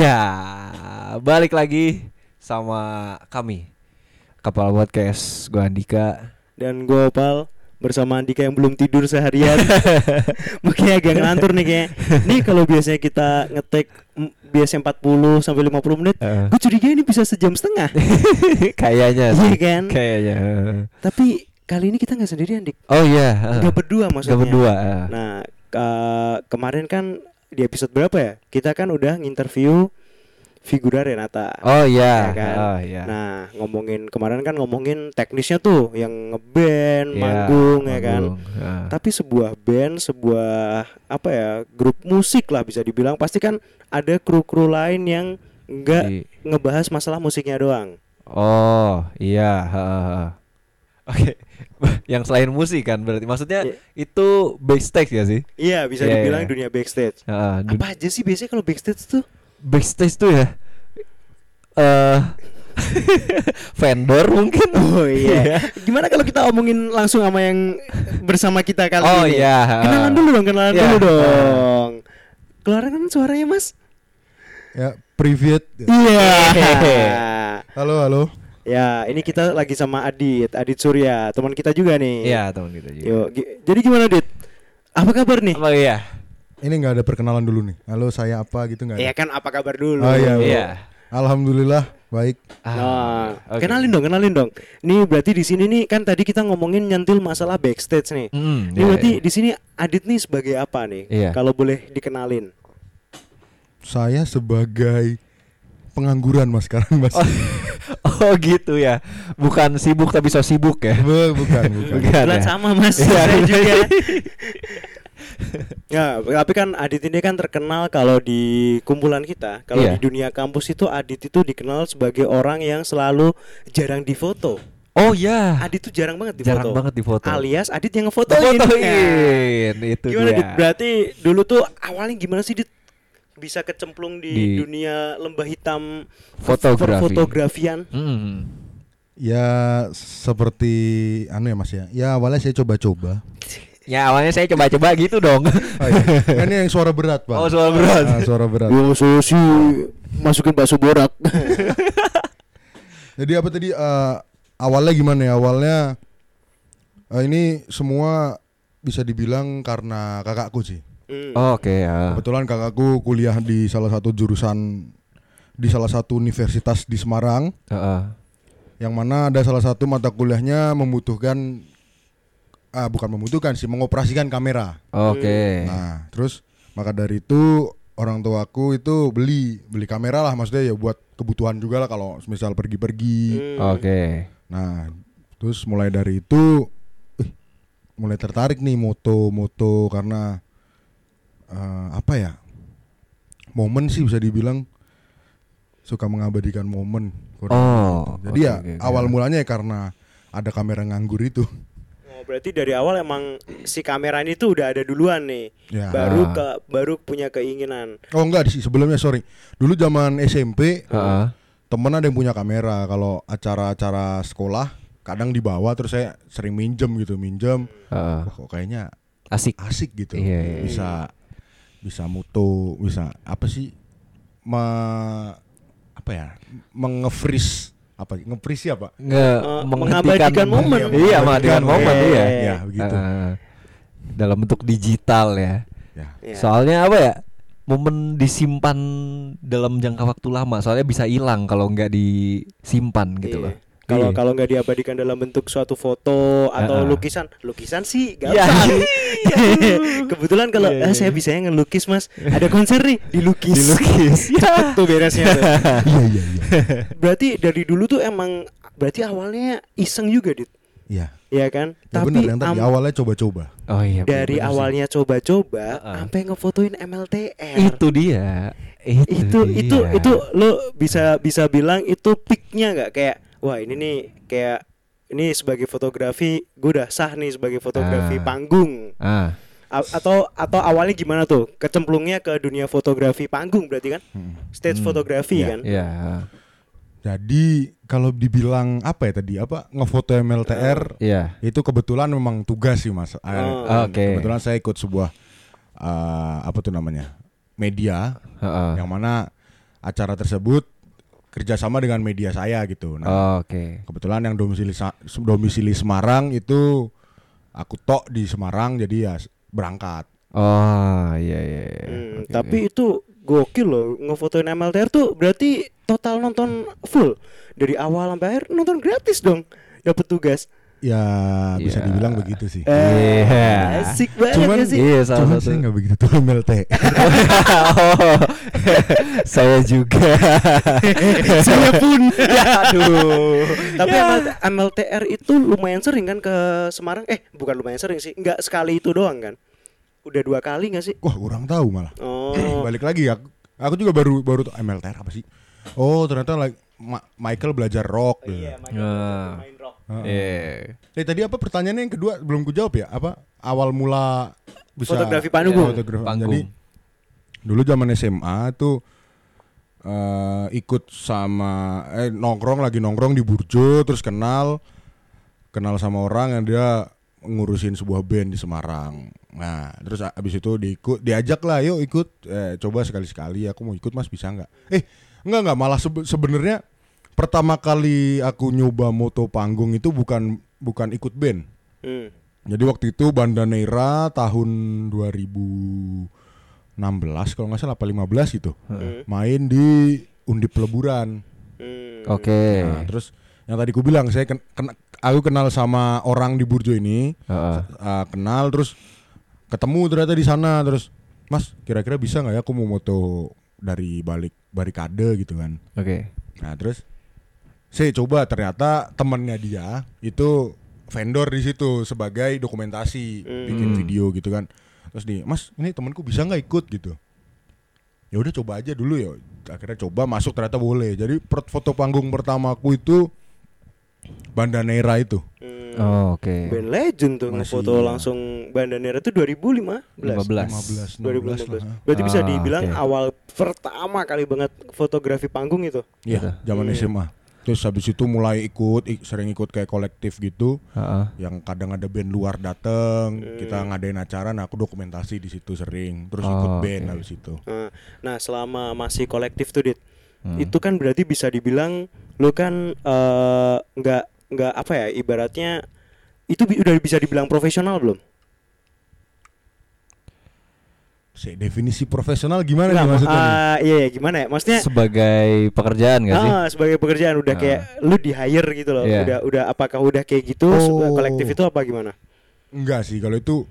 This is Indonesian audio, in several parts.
Ya, balik lagi sama kami. Kapal Podcast, gua Andika. Dan gue Opal bersama Andika yang belum tidur seharian. Mungkin agak ngelantur nih kayak. Nih kalau biasanya kita ngetek biasanya 40 sampai 50 menit, Eh. gue curiga ini bisa sejam setengah. Kayaknya Iya sih. kan? Kayaknya. Tapi kali ini kita nggak sendirian, Dik. Oh iya. Nggak berdua maksudnya. Gak berdua. eh. Nah, ke- kemarin kan di episode berapa ya? Kita kan udah nginterview Figura Renata. Oh iya. Ya kan? Oh iya. Nah, ngomongin kemarin kan ngomongin teknisnya tuh yang ngeband, Iya, manggung ya kan. manggung. Ah. Tapi sebuah band, sebuah apa ya, grup musik lah bisa dibilang pasti kan ada kru-kru lain yang nggak Di- ngebahas masalah musiknya doang. Oh iya. ha, ha, ha. Yang selain musik kan berarti maksudnya Iya. itu backstage ya sih? Iya, bisa Iya, dibilang iya. dunia backstage. Ah, dun- Apa aja sih biasanya kalau backstage tuh? backstage tuh ya eh vendor mungkin Oh iya. Gimana kalau kita omongin langsung sama yang bersama kita kali oh ini? iya Kenalan dulu dong, kenalan Iya. dulu dong. Keluaran kan suaranya, Mas? Ya, private. Iya. Halo, halo. Ya, ini kita lagi sama Adit, Adit Surya, teman kita juga nih. iya teman kita juga Yuk, gi- jadi gimana, Dit? Apa kabar nih? oh iya Ini nggak ada perkenalan dulu nih. Halo, saya apa gitu nggak Ya ada. kan apa kabar dulu? Oh, iya, iya Alhamdulillah baik. Nah, oke. kenalin dong, kenalin dong. Nih berarti di sini nih kan tadi kita ngomongin nyentil masalah backstage nih. Mm, Ini iya, berarti iya. di sini Adit nih sebagai apa nih? Iya. Kalau boleh dikenalin. Saya sebagai pengangguran Mas sekarang, Mas. oh, oh gitu ya bukan sibuk tapi so sibuk ya bukan, bukan. Bukan Kebetulan ya? sama Mas, Iya. saya juga. ya, tapi kan Adit ini kan terkenal kalau di kumpulan kita, kalau Iya. di dunia kampus itu Adit itu dikenal sebagai orang yang selalu jarang difoto. oh ya Adit tuh jarang banget difoto. jarang banget di foto Alias Adit yang ngefotoin. Ya. fotoin itu Gimana dia Dit? Berarti dulu tuh awalnya gimana sih Dit? Bisa kecemplung di, Di- dunia lembah hitam Fotografi. fotografian. Mm. Ya seperti anu ya Mas ya. Ya awalnya saya coba-coba. ya awalnya saya coba-coba gitu dong Oh, iya. Kan ini yang suara berat, Pak. Oh, suara berat. Ah, suara berat. Yang sih masukin bakso borak. Jadi apa tadi eh, awalnya gimana ya? Awalnya eh, ini semua bisa dibilang karena kakakku sih. Hmm. Oh, oke ya Kebetulan kakakku kuliah di salah satu jurusan di salah satu universitas di Semarang Heeh. yang mana ada salah satu mata kuliahnya membutuhkan ah bukan membutuhkan sih mengoperasikan kamera. oke Nah, terus maka dari itu orang tuaku itu beli beli kamera lah maksudnya ya buat kebutuhan juga lah kalau misal pergi-pergi. Hmm. oke Nah, terus mulai dari itu ih, mulai tertarik nih moto-moto karena eh, apa ya? Momen sih bisa dibilang suka mengabadikan momen. Oh, gitu. Jadi oke, ya oke. awal mulanya ya karena ada kamera nganggur itu. Oh, berarti dari awal emang si kamera ini tuh udah ada duluan nih. Ya. Baru ke baru punya keinginan. Oh enggak sih sebelumnya sorry. Dulu zaman SMP Heeh. temen ada yang punya kamera kalau acara-acara sekolah kadang dibawa terus saya sering minjem gitu minjem Heeh. Wah, kok kayaknya asik asik gitu Iya, iya, iya. bisa bisa moto bisa apa sih? Me, apa ya? Menge-freeze apa? Nge-freeze ya pak nge Eh, menghentikan mengabadikan momen. iya mengabadikan momen. Iya, iya. Iya, ya begitu. Heeh. dalam bentuk digital ya. Ya. Ya. soalnya apa ya? Momen disimpan dalam jangka waktu lama soalnya bisa hilang kalau nggak disimpan gitu Iya. loh Kalau Iya. kalau nggak diabadikan dalam bentuk suatu foto atau Ah. lukisan, lukisan sih Iya. gampang. Kebetulan kalau Iya, ah, iya. saya bisanya ngelukis mas, ada konser nih dilukis. dilukis Cepet tuh beresnya tuh. iya iya iya Berarti dari dulu tuh emang berarti awalnya iseng juga dit, iya ya kan? ya Tapi benar yang tadi awalnya coba-coba oh iya dari bener awalnya coba-coba Ah, ah. sampai ngefotoin MLTR. itu dia itu itu itu dia. itu lo bisa bisa bilang itu peaknya nggak kayak wah ini nih kayak ini sebagai fotografi gue udah sah nih sebagai fotografi Ah. panggung ah A- atau atau awalnya gimana tuh kecemplungnya ke dunia fotografi panggung berarti kan Hmm. stage Hmm, fotografi iya. kan iya jadi kalau dibilang apa ya tadi apa ngefoto MLTR iya itu kebetulan memang tugas sih mas Ah, Oh. Oke. kebetulan saya ikut sebuah eh, apa tuh namanya media Heeh. yang mana acara tersebut kerjasama dengan media saya gitu. Nah, Oh, Oke. kebetulan yang domisili domisili Semarang itu aku tok di Semarang jadi ya berangkat. Oh iya iya. iya. Hmm, Oke, tapi itu gokil loh ngefotoin MLTR tuh berarti total nonton full dari awal sampai akhir nonton gratis dong ya petugas Ya bisa Iya. dibilang begitu sih. eh Iya. asik banget Cuman- ya sih Iya salah Cuman satu. saya nggak begitu tuh MLT. oh, saya juga. saya pun Aduh. tapi Ya. MLT MLTR itu lumayan sering kan ke Semarang eh bukan lumayan sering sih nggak sekali itu doang kan udah dua kali nggak sih Wah kurang tahu malah. oh Balik lagi ya. Aku juga baru baru tuh MLTR apa sih? Oh ternyata like Ma- Michael belajar rock. gitu. iya main, Ah. main Iya. Eh tadi apa pertanyaannya yang kedua belum ku jawab ya? Apa awal mula bisa Fotografi panggung. Ya, fotografi Panggung. Jadi dulu zaman SMA tuh eh, ikut sama eh nongkrong lagi nongkrong di Burjo terus kenal kenal sama orang yang dia ngurusin sebuah band di Semarang. Nah, terus abis itu diikut diajak lah, yuk ikut eh, coba sekali-sekali aku mau ikut Mas bisa nggak? Eh, enggak enggak malah sebe- sebenarnya pertama kali aku nyoba moto panggung itu bukan bukan ikut band. Hmm. Jadi waktu itu Bandanera tahun 2016 kalau nggak salah apa 15 gitu. Hmm. Main di Undip Peleburan. Hmm. Oke. Nah, terus yang tadi ku bilang saya ken- ken- aku kenal sama orang di Burjo ini, Heeh. uh, kenal terus ketemu ternyata di sana terus Mas kira-kira bisa nggak ya aku mau moto dari balik barikade gitu kan. Oke. Nah terus saya coba ternyata temennya dia itu vendor di situ sebagai dokumentasi Hmm. bikin Hmm. video gitu kan. Terus nih, Mas ini temanku bisa nggak ikut gitu? Ya udah coba aja dulu ya. Akhirnya coba masuk ternyata boleh. Jadi foto panggung pertamaku itu Bandanera itu. Hmm. Oh, oke. Band legend tuh Masih, ngefoto iya. langsung Bandanera itu 2015 15. 15, 2015 16 lah. Berarti bisa Ah, dibilang oke. awal pertama kali banget fotografi panggung itu. Iya, zaman Iya. SMA. Terus habis itu mulai ikut, ik- sering ikut kayak kolektif gitu. Heeh. yang kadang ada band luar dateng Hmm. kita ngadain acara nah aku dokumentasi di situ sering terus Oh, ikut band oke. habis itu Nah, Nah, selama masih kolektif tuh, Dit. Hmm. Itu kan berarti bisa dibilang lu kan eh, nggak nggak apa ya ibaratnya itu bi- udah bisa dibilang profesional belum? Si definisi profesional gimana nih maksudnya ah, iya, iya gimana ya? Maksudnya sebagai pekerjaan gak sih? ah, sebagai pekerjaan udah Ah. kayak lu di hire gitu loh. Iya. Udah udah apakah udah kayak gitu Oh. kolektif itu apa gimana? enggak sih kalau itu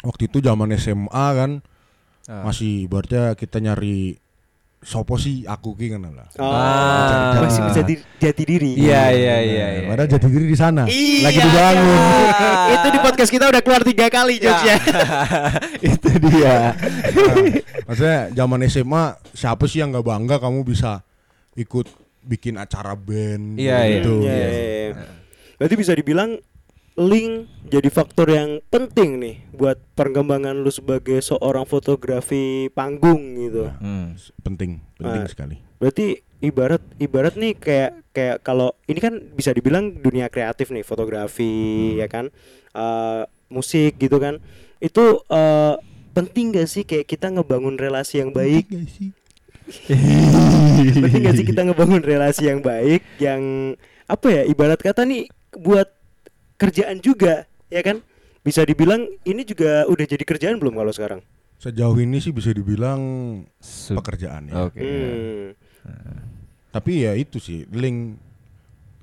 waktu itu zaman SMA kan Ah. masih berarti kita nyari sopo sih aku ki kan lah Oh, Ah. masih bisa di, jati diri. Iya iya iya. iya. padahal jati diri di sana Iya, lagi dibangun kan? itu di podcast kita udah keluar tiga kali Ya. jokesnya. itu dia. Nah, maksudnya zaman SMA siapa sih yang nggak bangga kamu bisa ikut bikin acara band Iya, iya. gitu Iya, iya, iya. Berarti bisa dibilang link jadi faktor yang penting nih buat perkembangan lu sebagai seorang fotografi panggung gitu. Hmm. penting penting Ah. sekali Berarti ibarat ibarat nih kayak kayak kalau ini kan bisa dibilang dunia kreatif nih fotografi ya kan Eh, musik gitu kan itu eh, penting gak sih kayak kita ngebangun relasi yang baik Penting nggak sih? penting gak sih kita ngebangun relasi yang baik yang apa ya ibarat kata nih buat kerjaan juga ya kan bisa dibilang ini juga udah jadi kerjaan belum kalau sekarang Sejauh ini sih bisa dibilang pekerjaan ya. Oke. Hmm. Tapi ya itu sih link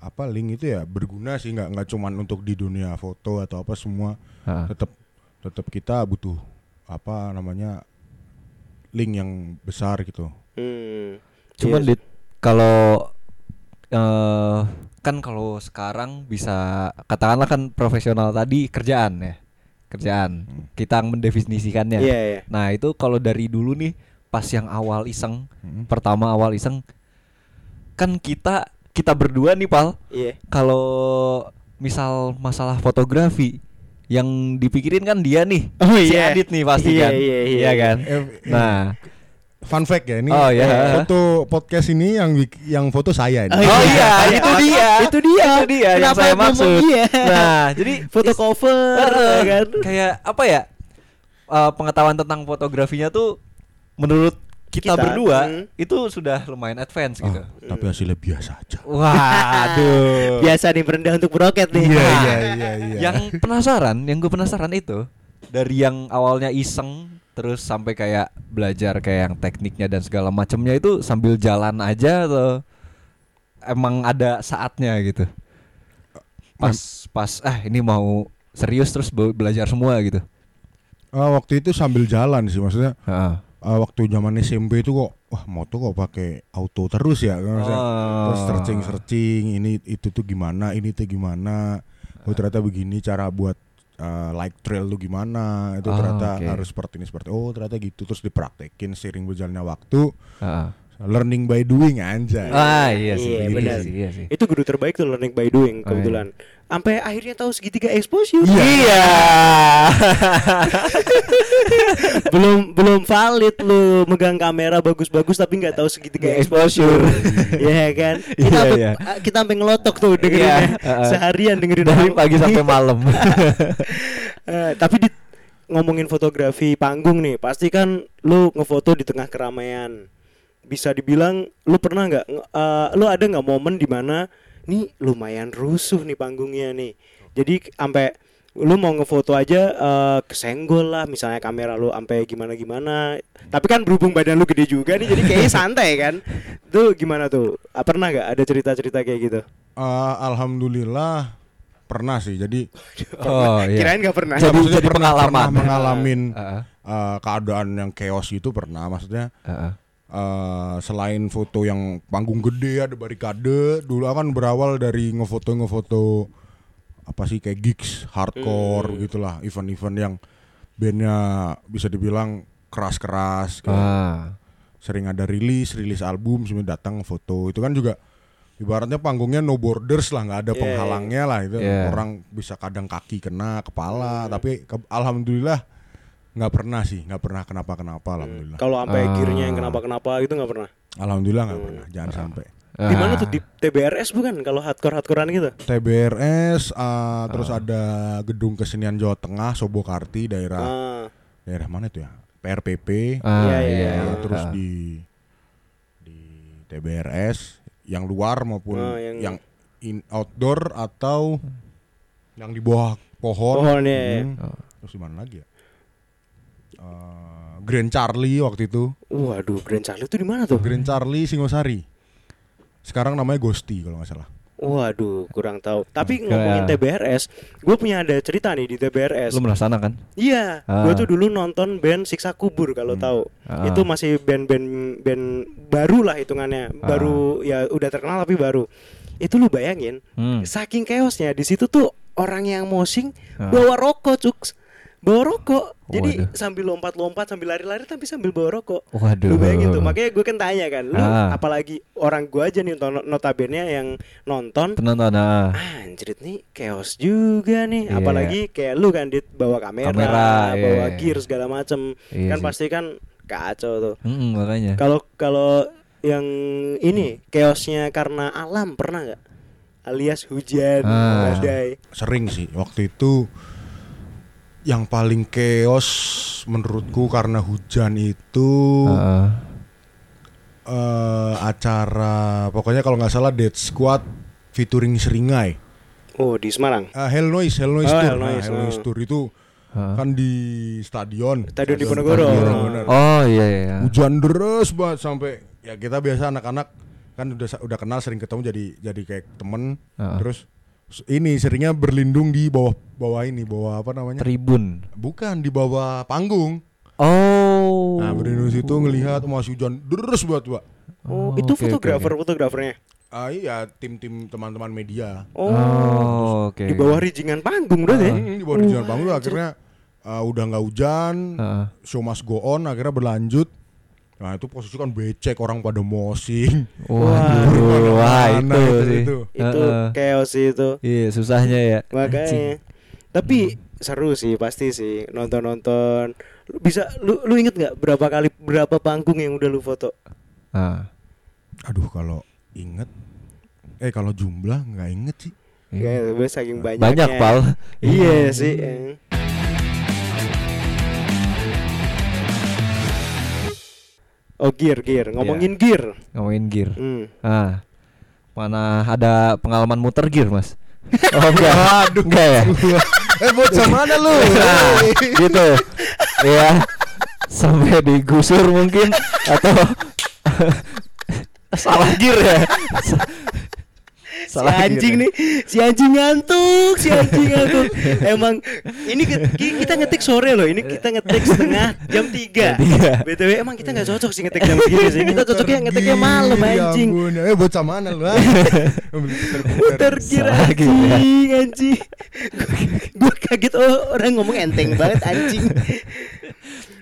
apa link itu ya berguna sih nggak nggak cuman untuk di dunia foto atau apa semua Ah. tetap tetap kita butuh apa namanya link yang besar gitu. Hmm. Cuman Iya. dit kalau eh kan kalau sekarang bisa katakanlah kan profesional tadi kerjaan ya. Kerjaan. Kita mendefinisikannya. Iya, iya. Nah, itu kalau dari dulu nih pas yang awal iseng, Hmm. pertama awal iseng kan kita kita berdua nih Pal Iya. kalau misal masalah fotografi yang dipikirin kan dia nih Oh, si iya. Adit nih pasti Iya, kan iya, iya, kan Eh, nah Fun fact ya ini Oh, iya. eh, foto podcast ini yang yang foto saya ini. Oh, oh iya itu dia Itu dia. itu dia yang Kenapa saya maksud iya? nah jadi Foto cover ya kan. kayak apa ya eh, pengetahuan tentang fotografinya tuh menurut kita, Kita, berdua hmm. itu sudah lumayan advance gitu. Oh, tapi hasilnya biasa aja. Waduh. Biasa nih berendah untuk beroket nih. Iya, iya, iya, iya. Yang penasaran, yang gue penasaran itu dari yang awalnya iseng terus sampai kayak belajar kayak yang tekniknya dan segala macamnya itu sambil jalan aja atau emang ada saatnya gitu. Pas pas ah ini mau serius terus be- belajar semua gitu. Ah, waktu itu sambil jalan sih maksudnya. Heeh. ah, waktu zaman SMP itu kok wah moto kok pakai auto terus ya. Oh. Terus searching searching ini itu tuh gimana, ini tuh gimana. Oh ternyata begini cara buat uh, like trail tuh gimana. Itu Oh, ternyata oke. harus seperti ini seperti. Oh ternyata gitu terus dipraktekin seiring berjalannya waktu. Heeh. Learning by doing anjay. Ah iya sih, Iya, iya, benar. sih, iya sih. Itu guru terbaik tuh learning by doing Oh, iya. Sampai akhirnya tahu segitiga exposure. Iya. belum belum valid lu megang kamera bagus-bagus tapi nggak tahu segitiga exposure. Iya kan? Kita Iya, sampai iya. kita sampai ngelotok tuh dengerin Iya, ya. heeh. seharian dengerin Dari pagi sampai malam. Eh, tapi di ngomongin fotografi panggung nih, pasti kan lu ngefoto di tengah keramaian. Bisa dibilang lu pernah nggak eh, lu ada nggak momen di mana nih lumayan rusuh nih panggungnya nih. Jadi sampai lu mau ngefoto aja eh, kesenggol lah misalnya kamera lu sampai gimana gimana tapi kan berhubung badan lu gede juga nih jadi kayaknya santai kan tuh gimana tuh Ah, pernah nggak ada cerita cerita kayak gitu Ah, alhamdulillah pernah sih. Jadi oh iya. kirain nggak pernah Jadi- maksudnya jadi pernah, pengalaman. pernah mengalamin Heeh. uh, keadaan yang chaos itu pernah. Maksudnya Heeh. uh, selain foto yang panggung gede ada barikade, dulu kan berawal dari ngefoto ngefoto apa sih kayak gigs hardcore Hmm. gitulah, event-event yang bandnya bisa dibilang keras-keras. Ah. Sering ada rilis, rilis album, semua datang foto. Itu kan juga ibaratnya panggungnya no borders lah, nggak ada Iya, penghalangnya lah itu. Iya. Orang bisa kadang kaki kena, Hmm. kepala, tapi ke- alhamdulillah nggak pernah sih, nggak pernah kenapa-kenapa alhamdulillah. kalau sampai Ah. gearnya yang kenapa kenapa itu nggak pernah Alhamdulillah Hmm. nggak pernah, jangan sampai. Di mana Ah. tuh di TBRS bukan kalau hardcore hardcorean gitu? TBRS, uh, terus ada gedung kesenian Jawa Tengah, Sobokarti, daerah Ah, daerah mana itu ya? PRPP. Ah, Iya, iya, iya, Ya, iya. terus Ah. di di TBRS yang luar maupun Oh, yang- yang, in outdoor atau yang di bawah pohon. Pohon, ya, ya. Hmm. Oh. Terus di mana lagi ya? Eh, Grand Charlie waktu itu. waduh, Grand Charlie itu di mana tuh? Grand Charlie Singosari. Sekarang namanya Ghosti kalau nggak salah. Waduh, kurang tahu. Tapi Oke. ngomongin TBRS, gue punya ada cerita nih di TBRS. Lu sana kan? Iya, Ah. gue tuh dulu nonton band Siksa Kubur kalau tahu. Ah. Itu masih band-band band baru lah hitungannya, Ah. baru ya udah terkenal tapi baru. Itu lu bayangin, Hmm. saking chaosnya di situ tuh orang yang mosing Ah. bawa rokok, cuks. Bawa rokok. Jadi Waduh. sambil lompat-lompat sambil lari-lari tapi sambil bawa rokok. Waduh. Lu bayangin tuh, makanya gue kan tanya kan, lu Ah. apalagi orang gue aja nih nonton- notabene yang nonton Penonton ah. Anjrit nih chaos juga nih Iya. Apalagi kayak lu kan dit bawa kamera, Kamera, bawa iya. gear segala macem Iya Kan sih. pasti kan kacau tuh Mm-mm, makanya. Kalau kalau yang ini chaosnya karena alam pernah nggak? Alias hujan, Ah. badai Sering sih waktu itu yang paling chaos menurutku karena hujan itu Heeh. eh, acara pokoknya kalau nggak salah Dead Squad featuring Seringai. Oh di Semarang Ah, Hell Noise, Hell Noise Oh, Tour. Hell Nah, Noise, Hell Noise oh. Tour itu Heeh. kan di stadion. Stadion Diponegoro. Stadion, Oh. Oh iya iya. Hujan deras banget sampai ya kita biasa anak-anak kan udah udah kenal sering ketemu jadi jadi kayak temen Heeh. terus ini seringnya berlindung di bawah bawah ini bawah apa namanya Tribun. bukan di bawah panggung Oh. nah berlindung situ ngelihat masih hujan deras banget pak Oh, Oh, itu oke, fotografer oke. fotografernya ah iya tim-tim teman-teman media Oh, Oh, oke. di bawah rijingan panggung berarti ya? Hmm, di bawah hujan panggung akhirnya uh, udah nggak hujan Heeh. show must go on akhirnya berlanjut nah itu posisi kan becek orang pada mosing. Waduh, wah itu itu, sih. itu. Chaos sih itu. Iya, susahnya ya. makanya. Tapi seru sih pasti sih. Nonton nonton bisa lu lu inget nggak berapa kali berapa panggung yang udah lu foto? Ah. aduh kalau inget eh kalau jumlah nggak inget sih. Ya gue saking banyaknya. Banyak, Pal. iya sih eh. Oh gear gear ngomongin gear. Ngomongin gear. Hmm. Ah. Mana ada pengalaman muter gear, Mas? Oh enggak. enggak ya? eh bocah mana lu? Nah, gitu. Ya. Sampai digusur mungkin atau salah gear ya. Si anjing nih, si anjing ngantuk, si anjing ngantuk. Emang ini kita ngetik sore loh, ini kita ngetik setengah jam 3 tiga. BTW emang kita nggak cocok sih ngetik jam segini sih. Kita cocoknya ngetiknya malam Ya anjing. ampun, Eh bocah mana lu? ah? Salah ya. anjing, anjing. Gue kaget oh orang ngomong enteng banget anjing.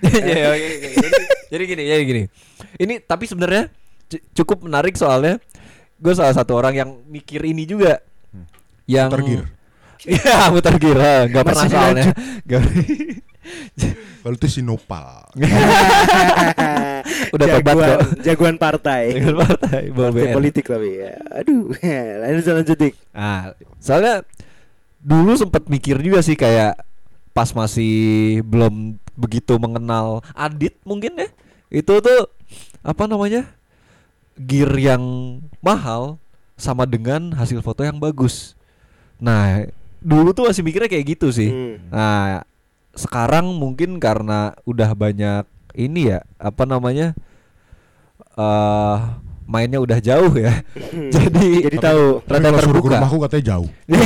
Ya, oke, oke. jadi, jadi gini, jadi gini. Ini tapi sebenarnya cu- cukup menarik soalnya gue salah satu orang yang mikir ini juga. Yang Muter gear. Iya, muter gear. ah, Nggak pernah Masih soalnya. Kalau itu sinopal. Udah tobat jagoan, kok. jagoan partai. Dengan partai Partai BN. politik tapi ya. Aduh, lanjut lanjut dik. Nah, soalnya dulu sempat mikir juga sih kayak pas masih belum begitu mengenal Adit mungkin ya. Itu tuh apa namanya? Gear yang mahal sama dengan hasil foto yang bagus. Nah, dulu tuh masih mikirnya kayak gitu sih. Hmm. Nah, sekarang mungkin karena udah banyak ini ya, apa namanya? eh mainnya udah jauh ya. Jadi Jadi tahu. Rada ke terbuka. rumahku katanya jauh.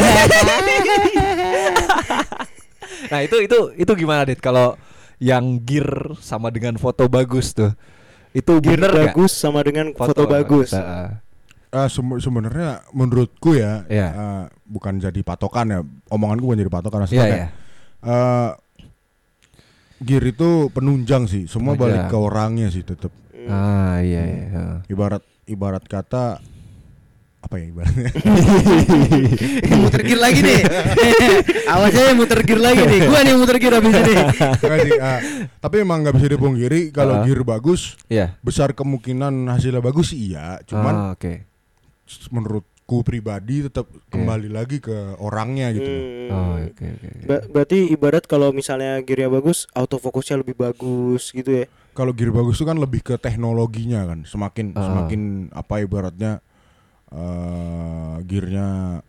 Nah itu itu itu gimana Dit kalau yang gear sama dengan foto bagus tuh itu Gear bagus sama dengan foto, bagus. Heeh. Eh, sem- sebenarnya menurutku ya, Iya. eh, bukan jadi patokan ya. Omonganku bukan jadi patokan maksudnya ya. kayak, eh, gear itu penunjang sih. Semua balik Penunjang. ke orangnya sih tetap. Ah iya iya. Ibarat ibarat kata apa ya ibaratnya? muter gear lagi nih. Awas aja muter gear lagi nih. Gua nih yang muter gear abis ini. Eh, tapi emang nggak bisa dipungkiri kalau Ah. gear bagus Iya. besar kemungkinan hasilnya bagus sih iya. Cuman Ah, oke. s- menurutku pribadi tetap kembali lagi ke orangnya gitu. Hmm. Oh oke oke. Ba- berarti ibarat kalau misalnya gearnya bagus, autofokusnya lebih bagus gitu ya. Kalau gear bagus itu kan lebih ke teknologinya kan. Semakin Ah. semakin apa ibaratnya eh gearnya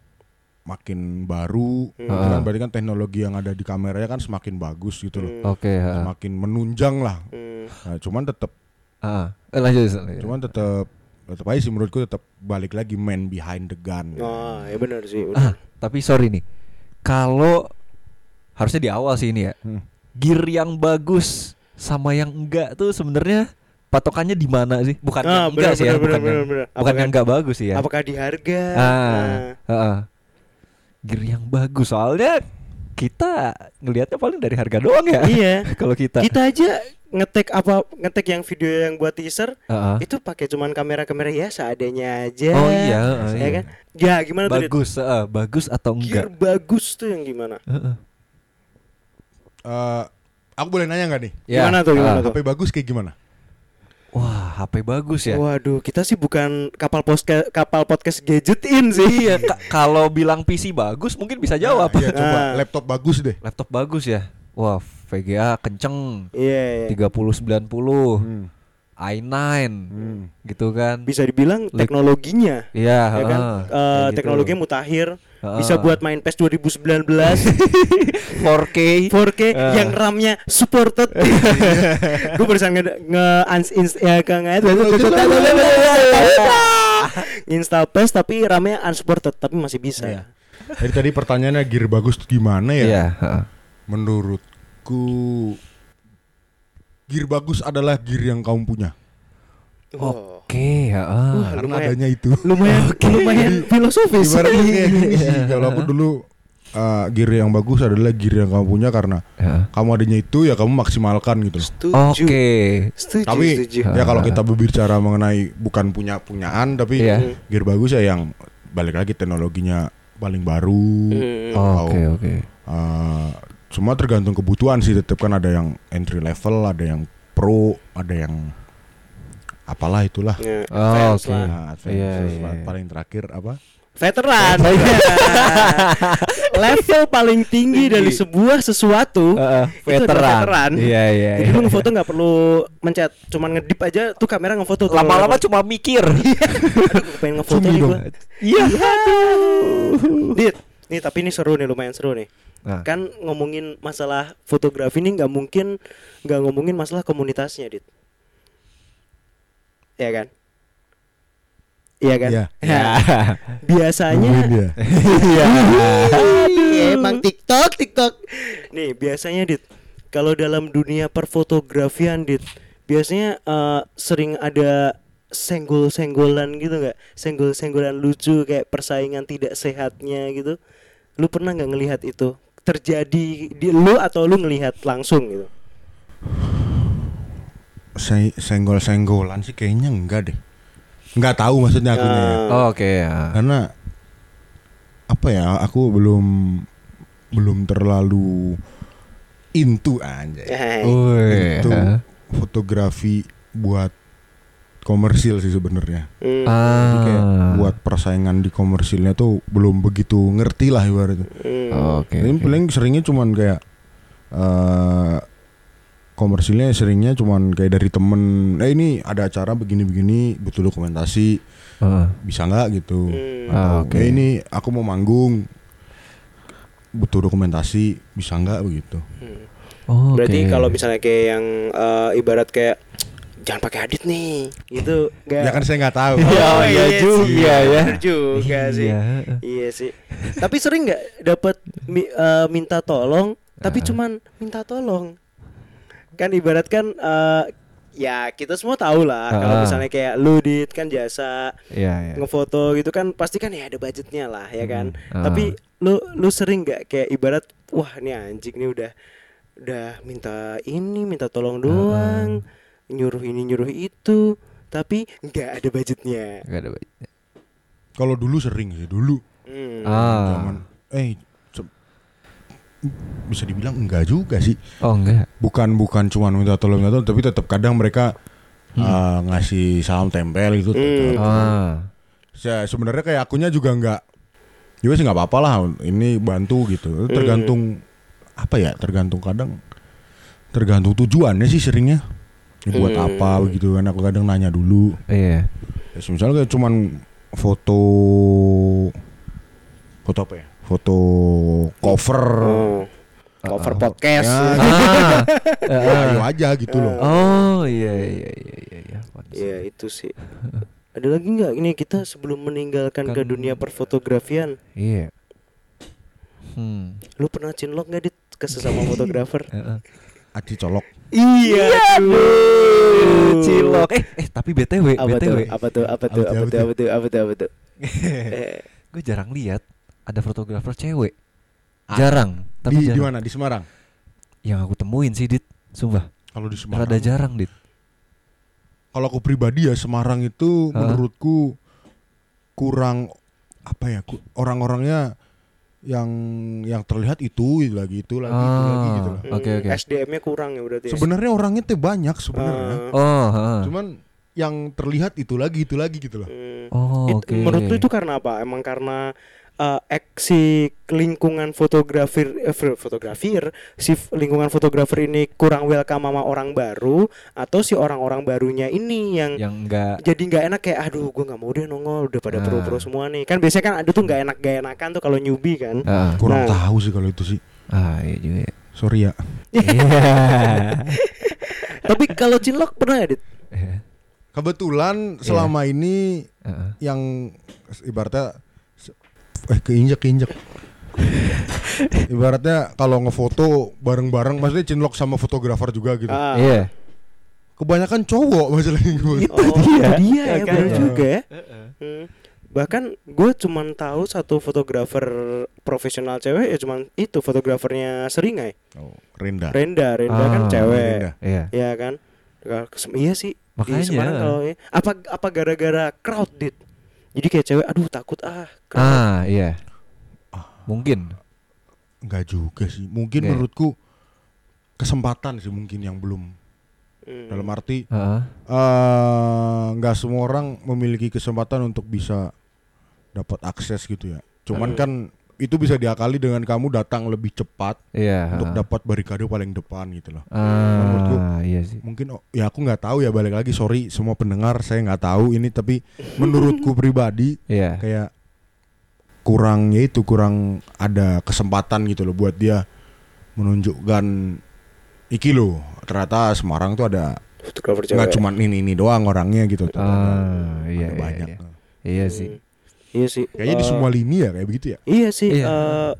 makin baru, Hmm. kan Ah. berarti kan teknologi yang ada di kameranya kan semakin bagus gitu loh. Oke. heeh. Semakin menunjang lah. Hmm. Nah, cuman tetap Ah, eh, lanjut. lanjut. cuman tetap tetap aja sih menurutku tetap balik lagi man behind the gun. Oh, ya benar sih. Ah, benar. tapi sorry nih. Kalau harusnya di awal sih ini ya. Hmm. Gear yang bagus sama yang enggak tuh sebenarnya patokannya di mana sih? Bukan Ah, yang enggak benar, sih ya, benar, bukan benar, yang, benar. bukan Apakah- yang enggak bagus sih ya. Apakah di harga? Ah, Nah, heeh. Gear yang bagus soalnya kita ngelihatnya paling dari harga doang ya. iya. Kalau kita. Kita aja ngetek apa ngetek yang video yang buat teaser Heeh. itu pakai cuman kamera-kamera ya seadanya aja. Oh iya, ya iya. kan? Ya gimana tuh? Dit? bagus, heeh, bagus atau Gear enggak? bagus tuh yang gimana? Heeh. Eh, aku boleh nanya nggak nih? Ya, Gimana tuh, gimana ah. tuh? HP bagus kayak gimana? Wah, HP bagus ya. Waduh, kita sih bukan kapal podcast kapal podcast gadgetin sih. Iya, ka- kalau bilang PC bagus mungkin bisa jawab. Nah, iya, coba Ah. laptop bagus deh. Laptop bagus ya. Wah, VGA kenceng. Iya, iya. 3090, Hmm. i9 Hmm. gitu kan. Bisa dibilang teknologinya Iya, ya kan? Eh, kayak gitu. teknologinya mutakhir. Heeh. Bisa buat main PES 2019 4K. 4K Eh. yang RAM-nya supported. Gue barusan nge, nge ya kan install PES tapi RAM-nya unsupported tapi masih bisa. Iya. Jadi tadi pertanyaannya gear bagus tuh gimana ya? Iya, heeh. Menurutku gear bagus adalah gear yang kamu punya. Oh. Oke, heeh. Wah, Karena lumayan. adanya itu. Lumayan lumayan filosofis. Ibaratnya kayak gini sih. Kalau aku dulu uh, gear yang bagus adalah gear yang kamu punya karena Heeh. kamu adanya itu ya kamu maksimalkan gitu. Oke. Setuju, Tapi setuju. ya kalau kita berbicara mengenai bukan punya punyaan tapi Iya. gear bagus ya yang balik lagi teknologinya paling baru. Hmm. Oke, oke. uh, semua tergantung kebutuhan sih tetap kan ada yang entry level, ada yang pro, ada yang apalah itulah. Ya, Oh, oke. lah. Nah, advance Iya, terus iya. paling terakhir apa? Veteran. level paling tinggi dari sebuah sesuatu Heeh, itu adalah veteran. Iya, iya, Jadi iya. ngefoto nggak perlu mencet, cuman ngedip aja tuh kamera ngefoto. tuh. Lama-lama cuma mikir. Aduh, pengen ngefoto Cumi nih gua. Iya. Dit, nih tapi ini seru nih lumayan seru nih. Nah. Kan ngomongin masalah fotografi ini nggak mungkin nggak ngomongin masalah komunitasnya, Dit. Iya kan? Iya kan? Iya. Nah, biasanya. Iya. Iya, emang TikTok, TikTok. Nih, biasanya Dit, kalau dalam dunia perfotografian Dit, biasanya eh, sering ada senggol-senggolan gitu nggak? Senggol-senggolan lucu kayak persaingan tidak sehatnya gitu. Lu pernah nggak ngelihat itu? Terjadi di lu atau lu ngelihat langsung gitu? Se- senggol-senggolan sih kayaknya enggak deh. Enggak tahu maksudnya aku ya. Ah. Oke ya. Karena apa ya, aku belum belum terlalu into anjay. Eh, Wih. Itu fotografi buat komersil sih sebenarnya. hmm, kayak Ah. buat persaingan di komersilnya tuh belum begitu ngerti lah ibaratnya. hmm. Oke. Ini oke. paling seringnya cuman kayak eh komersilnya seringnya cuman kayak dari temen eh ini ada acara begini-begini butuh dokumentasi Heeh. bisa nggak gitu Hmm. Ah, Atau, oke. "Eh, ini aku mau manggung butuh dokumentasi bisa nggak begitu Oh, Berarti oke. kalau misalnya kayak yang eh, ibarat kayak jangan pakai adit nih, itu nggak ya kan saya nggak tahu Iya, Oh, iya iya juga sih, ya. bener juga sih. Iya. Iya sih. Tapi sering nggak dapat mi- eh, minta tolong, tapi Ah. cuman minta tolong. Kan ibarat kan eh, ya kita semua tahu lah kalau Ah. misalnya kayak lu dit kan jasa Iya, iya. ngefoto gitu kan pasti kan ya ada budgetnya lah ya kan. Hmm. Tapi lu lu sering nggak kayak ibarat wah ini anjing nih udah udah minta ini minta tolong doang nyuruh ini nyuruh itu tapi nggak ada budgetnya. Nggak ada budget. kalau dulu sering sih dulu Hmm. Ah. zaman eh bisa dibilang enggak juga sih Oh, enggak. bukan bukan cuma minta tolong minta tolong tapi tetap kadang mereka Hmm. eh, ngasih salam tempel gitu Hmm. Ah. Ya, sebenarnya kayak akunya juga nggak juga sih nggak apa-apa lah ini bantu gitu tergantung apa ya tergantung kadang tergantung tujuannya sih seringnya Ya, buat Hmm. apa begitu kan aku kadang nanya dulu Iya. ya, misalnya kayak cuman foto foto apa ya foto cover Oh. Cover Oh. podcast. Ya, Ah. ayo aja gitu loh Oh, iya iya iya iya iya. Iya itu sih. Ada lagi nggak ini kita sebelum meninggalkan ke Kan- dunia perfotografian, Iya. Hmm. lu pernah cinlok nggak dit ke sesama fotografer? Heeh. Adi colok iya, Aduh, Cilok. Eh, eh tapi BTW, Apa tuh? BTW. Apa tuh? Apa tuh? Apa tuh? Apa tuh? Apa tuh? Apa tuh? Eh, Gue jarang lihat ada fotografer cewek. Jarang, tapi di, di jarang. mana di Semarang Yang aku temuin sih, Dit. Sumpah. kalau di Semarang Rada jarang, Dit. kalau aku pribadi ya Semarang itu Hah? menurutku kurang apa ya orang-orangnya yang yang terlihat itu itu lagi itu lagi itu lagi gitu loh. Oke, hmm, oke. SDM-nya kurang ya berarti. ya? Sebenarnya orangnya tuh banyak sebenarnya. Eh, Oh, heeh. Cuman yang terlihat itu lagi itu lagi gitu loh. hmm. Oh, It- oke. Menurut lu itu karena apa? Emang karena eh, ek- si lingkungan fotografer eh, fo- fotografer si lingkungan fotografer ini kurang welcome sama orang baru atau si orang-orang barunya ini yang yang enggak jadi nggak enak kayak aduh gue nggak mau deh nongol udah pada Nah. pro-pro semua nih kan biasanya kan ada tuh nggak enak gak enakan tuh kalau newbie kan Ah, Kurang Nah. tahu sih kalau itu sih. ah, iya juga ya. Sorry ya. Iya. tapi kalau cinlok pernah ya dit Iya. Kebetulan selama ini Heeh. yang ibaratnya eh keinjak keinjak. ibaratnya kalau ngefoto bareng-bareng maksudnya cinlok sama fotografer juga gitu. Ah. Iya. Kebanyakan cowok masalahnya gue. Oh, dia. itu dia ya, Makanya. bener juga ya. Hmm. Bahkan gue cuman tahu satu fotografer profesional cewek ya cuman itu fotografernya Seringai. Oh, Renda. Renda, Renda kan Ah, cewek. Renda. Iya. Ya kan? Iya sih. Makanya. Di Semarang kalau apa apa gara-gara crowd dit. Jadi kayak cewek aduh takut ah. crowd. Ah, iya. Mungkin. Enggak juga sih. Mungkin Oke. menurutku kesempatan sih mungkin yang belum Hmm. dalam arti Heeh. eh nggak semua orang memiliki kesempatan untuk bisa dapat akses gitu ya. Cuman Hmm. kan itu bisa diakali dengan kamu datang lebih cepat Iya. untuk dapat barikade paling depan gitu loh. Ah, Menurutku, iya sih. Mungkin oh, ya aku nggak tahu ya balik lagi sorry semua pendengar saya nggak tahu ini tapi menurutku pribadi Iya. kayak kurang ya itu kurang ada kesempatan gitu loh buat dia menunjukkan iki loh ternyata Semarang tuh ada nggak cuma ini ini doang orangnya gitu ternyata. Ah, iya, Ada iya, banyak. iya. Iya sih. Iya sih. Kayaknya di Eh, semua lini ya kayak begitu ya. Iya sih. Iya. eh,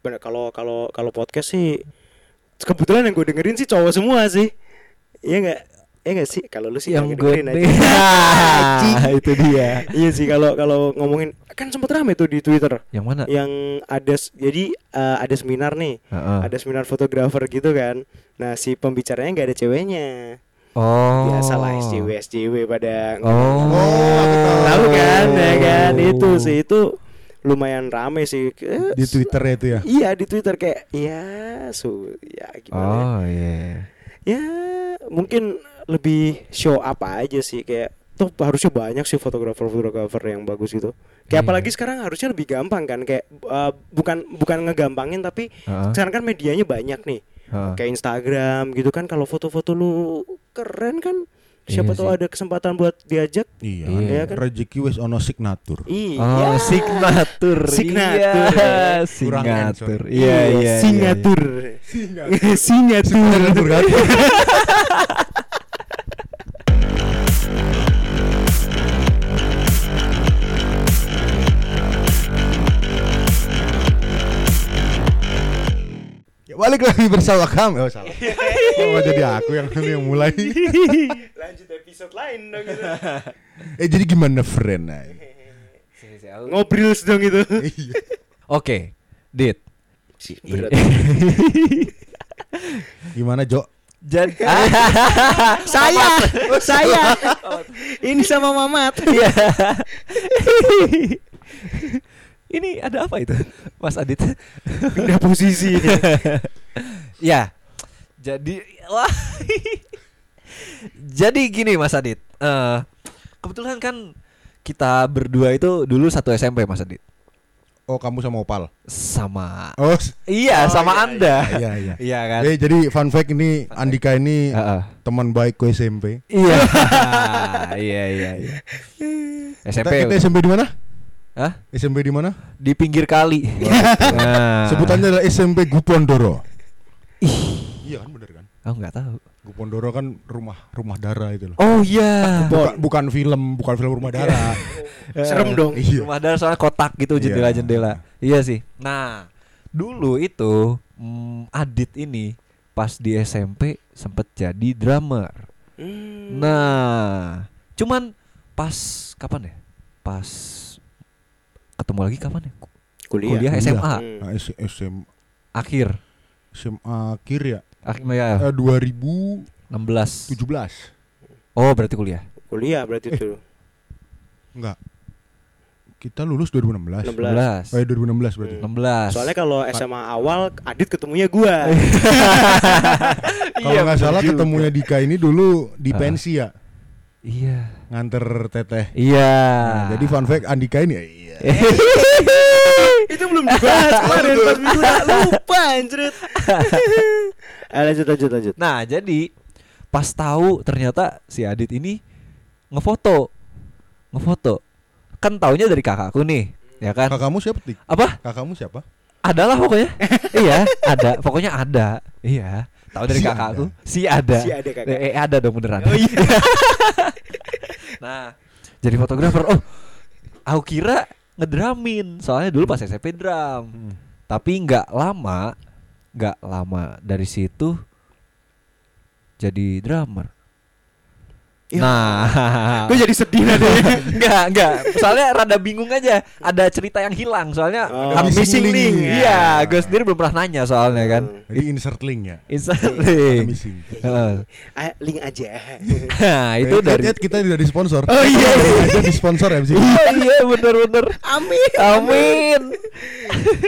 bener kalau kalau kalau podcast sih kebetulan yang gue dengerin sih cowok semua sih. Iya nggak? Iya nggak sih? Kalau lu sih Yang gue dengerin aja. itu dia. iya sih kalau kalau ngomongin kan sempat rame tuh di Twitter Yang mana? yang ada jadi eh, ada seminar nih. Heeh. Ada seminar fotografer gitu kan. Nah, si pembicaranya nggak ada ceweknya. Oh. Biasalah SJW SJW pada Oh. Oh, aku tahu. tahu kan ya kan Oh. itu sih itu lumayan rame sih Eh, Di Twitter itu ya. Iya di Twitter kayak ya su ya gimana ya? Oh iya. ya mungkin lebih show apa aja sih kayak tuh harusnya banyak sih fotografer-fotografer yang bagus gitu. Kayak Iya. apalagi sekarang harusnya lebih gampang kan kayak uh, bukan bukan ngegampangin tapi Heeh. sekarang kan medianya banyak nih. Kayak Instagram gitu kan kalau foto-foto lu keren kan siapa Iya tahu sih. ada kesempatan buat diajak. Iya, Iya kan? kan? rezeki wis ono signatur. Iya. Oh, signatur. Signatur. Iya, Kurang signatur. Iya, iya. iya. Singatur. Signatur. Singatur. kan? balik lagi bersama kami. Oh salah. Oh, jadi aku yang yang mulai. Lanjut episode lain dong gitu. eh jadi gimana friend? Nah, Ngobrol dong itu. iya. Oke, Dit. Gimana Jo? Jadi saya, saya. Ini sama Mamat. Iya. Ini ada apa itu, Mas Adit? Pindah posisi ini. ya. Jadi wah. Jadi gini Mas Adit. Eh kebetulan kan kita berdua itu dulu satu SMP Mas Adit. Oh kamu sama Opal? Sama Oh Iya, Oh, sama iya, Anda. iya iya. Iya kan? Eh, jadi fun fact ini Andika ini Heeh. teman baikku SMP. Iya. iya, iya, iya. SMP. Kita, kita SMP di mana? Hah? SMP di mana? Di pinggir kali. Nah. Sebutannya adalah SMP Gupondoro. Ih, Iya kan bener kan? aku nggak tahu. Gupondoro kan rumah rumah darah itu loh. Oh iya. Bukan, bukan film, bukan film rumah darah. Serem dong. iya. Rumah darah soalnya kotak gitu Iya. jendela-jendela. Iya sih. Nah, dulu itu mm, Adit ini pas di SMP sempet jadi drummer. Hmm. Nah, cuman pas kapan ya? Pas ketemu lagi kapan ya? kuliah. Kuliah Kuliah. SMA Hmm. Nah, S- SM, akhir. SMA akhir ya. Akhir ya, Eh, 2017. 16. Oh, berarti kuliah. Kuliah berarti itu. Enggak. Kita lulus 2016. 16. 16. Eh 2016 berarti. Hmm. 16. Soalnya kalau SMA awal Adit ketemunya gua. Kalau nggak salah ketemunya Dika ini dulu di Ah. pensi ya, Iya. nganter teteh. Iya. Nah, jadi fun fact Andika ini ya iya. Itu belum dibahas kemarin pas minggu lalu. lupa anjrit. Eh, lanjut lanjut lanjut. Nah, jadi pas tahu ternyata si Adit ini ngefoto. Ngefoto. Kan taunya dari kakakku nih, ya kan? Kakakmu siapa, Dik? Apa? Kakakmu siapa? Adalah pokoknya. iya, ada. Pokoknya ada. Iya. Tahu dari Si kakakku. Si ada. Si ada kakak. Eh, eh, ada dong beneran. Oh iya. nah, jadi fotografer. Oh, aku kira ngedramin. Soalnya dulu pas SMP drum. Tapi nggak lama, nggak lama dari situ jadi drummer. Ya. Nah, Gue jadi sedih nanti. enggak, enggak. Soalnya rada bingung aja. Ada cerita yang hilang. Soalnya Oh. ada Missing link. Iya, gue sendiri belum pernah nanya soalnya kan. Jadi insert link ya. Insert Ada link. missing. Heeh. Ah, link aja. Nah, itu Eh, dari lihat kita tidak disponsor. Oh iya. aja disponsor ya Oh iya bener-bener Amin. Amin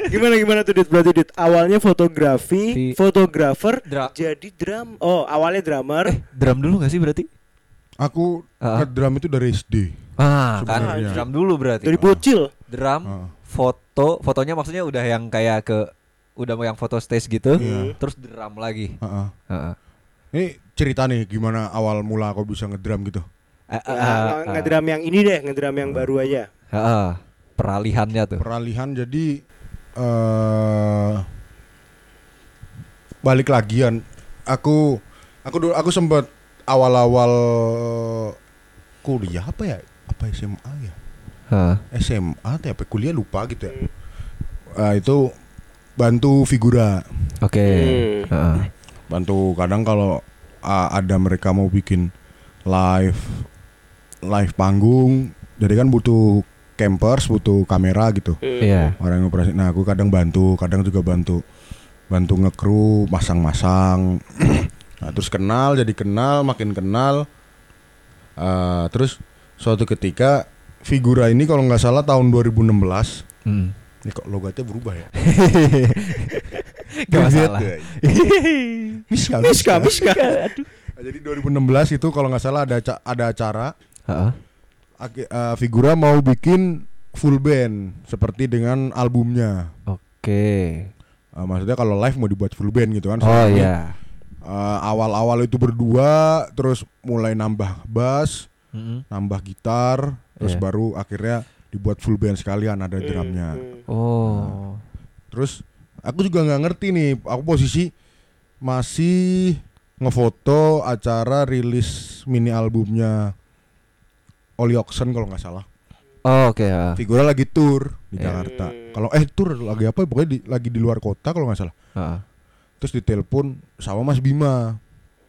Gimana gimana tuh Dit? Berarti Dit awalnya fotografi, Di- fotografer, Dra- jadi drum. Oh, awalnya drummer. Eh drum dulu gak sih berarti? Aku Ah. ke drum itu dari SD. Ah kan drum dulu berarti dari bocil. Drum Ah. foto foto, fotonya maksudnya udah yang kayak ke udah mau yang foto stage gitu, Iya. terus drum lagi. Heeh. Heeh. Ini cerita nih gimana awal mula kau bisa ngedrum gitu. Eh, eh, Ya, eh, nge- eh. ngedram yang ini deh, ngedram yang baru aja. Heeh. Peralihannya tuh. Peralihan jadi eh balik lagian. Aku aku dulu aku sempat awal-awal kuliah apa ya? Apa SMA ya? Heeh. SMA atau apa kuliah lupa gitu ya. Eh, itu bantu figura. Oke. Hmm. Heeh. Bantu kadang kalau ah, ada mereka mau bikin live live panggung, jadi kan butuh campers, butuh kamera gitu. Hmm. Iya. orang yang operasi nah aku kadang bantu kadang juga bantu bantu ngekru masang-masang nah terus kenal jadi kenal makin kenal Eh, terus suatu ketika figura ini kalau nggak salah tahun 2016 Hmm. ini kok logatnya berubah ya Gak masalah. Miska, Miska, Miska. Jadi 2016 itu kalau nggak salah ada ada acara Heeh. Eh, figura mau bikin full band seperti dengan albumnya Oke. Eh, maksudnya kalau live mau dibuat full band gitu kan Oh iya. Eh, awal-awal itu berdua terus mulai nambah bass Mm-mm. nambah gitar terus Iya. baru akhirnya dibuat full band sekalian ada drumnya Hmm. Oh. terus aku juga nggak ngerti nih aku posisi masih ngefoto acara rilis mini albumnya Oli Oxen kalau nggak salah Oh, oke. heeh. figura lagi tour di Iya. Jakarta kalau eh tour lagi apa pokoknya di- lagi di luar kota kalau nggak salah Heeh. Terus ditelepon sama Mas Bima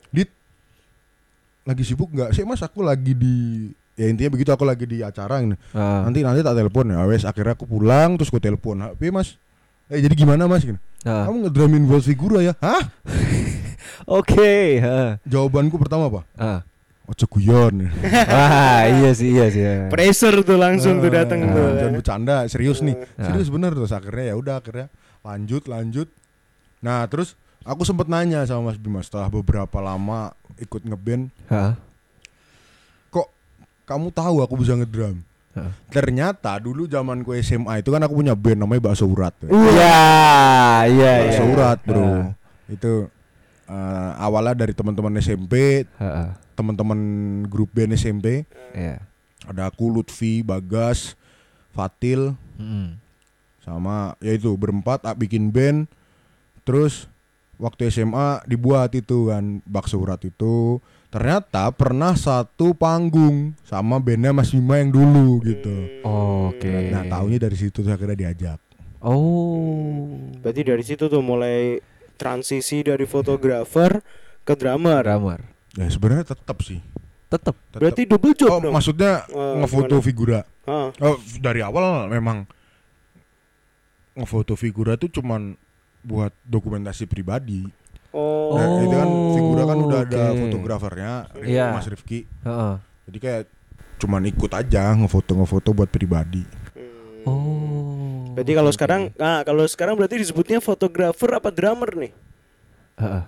dit lagi sibuk nggak sih Mas aku lagi di ya intinya begitu aku lagi di acara ini Heeh. nanti nanti tak telepon ya wes akhirnya aku pulang terus aku telepon tapi Mas eh jadi gimana Mas Gini, Heeh. kamu ngedramin buat figura ya hah Oke. heeh. jawabanku pertama apa Heeh. ojo guyon Wah, iya sih, iya sih. iya. Pressure tuh langsung tuh Eh, datang eh, tuh. jangan bercanda serius nih serius bener terus akhirnya ya udah akhirnya lanjut lanjut nah terus aku sempet nanya sama Mas Bima setelah beberapa lama ikut ngeband kok kamu tahu aku bisa ngedrum Heeh. ternyata dulu zamanku SMA itu kan aku punya band namanya Bakso Urat Iya, iya, iya. Bakso Urat bro Heeh. itu eh, awalnya dari teman-teman SMP teman-teman grup band SMP Iya. ada aku Lutfi Bagas Fatil Mm-mm. sama ya itu berempat ah, bikin band terus waktu SMA dibuat itu kan bakso urat itu ternyata pernah satu panggung sama bandnya Mas Bima yang dulu gitu Oke. nah taunya dari situ terus akhirnya diajak Oh. Berarti dari situ tuh mulai transisi dari fotografer ke drummer. Drummer. ya sebenarnya tetap sih Tetap. Berarti double oh job dong. maksudnya Eh, ngefoto gimana? figura Ah, oh dari awal memang ngefoto figura tuh cuman buat dokumentasi pribadi Oh. Nah, itu kan figura kan udah ada oke. fotografernya Iya. Mas Rifki Heeh. Jadi kayak cuman ikut aja ngefoto-ngefoto buat pribadi. Hmm. Oh. Berarti kalau oke, sekarang, nah kalau sekarang berarti disebutnya fotografer apa drummer nih? Heeh.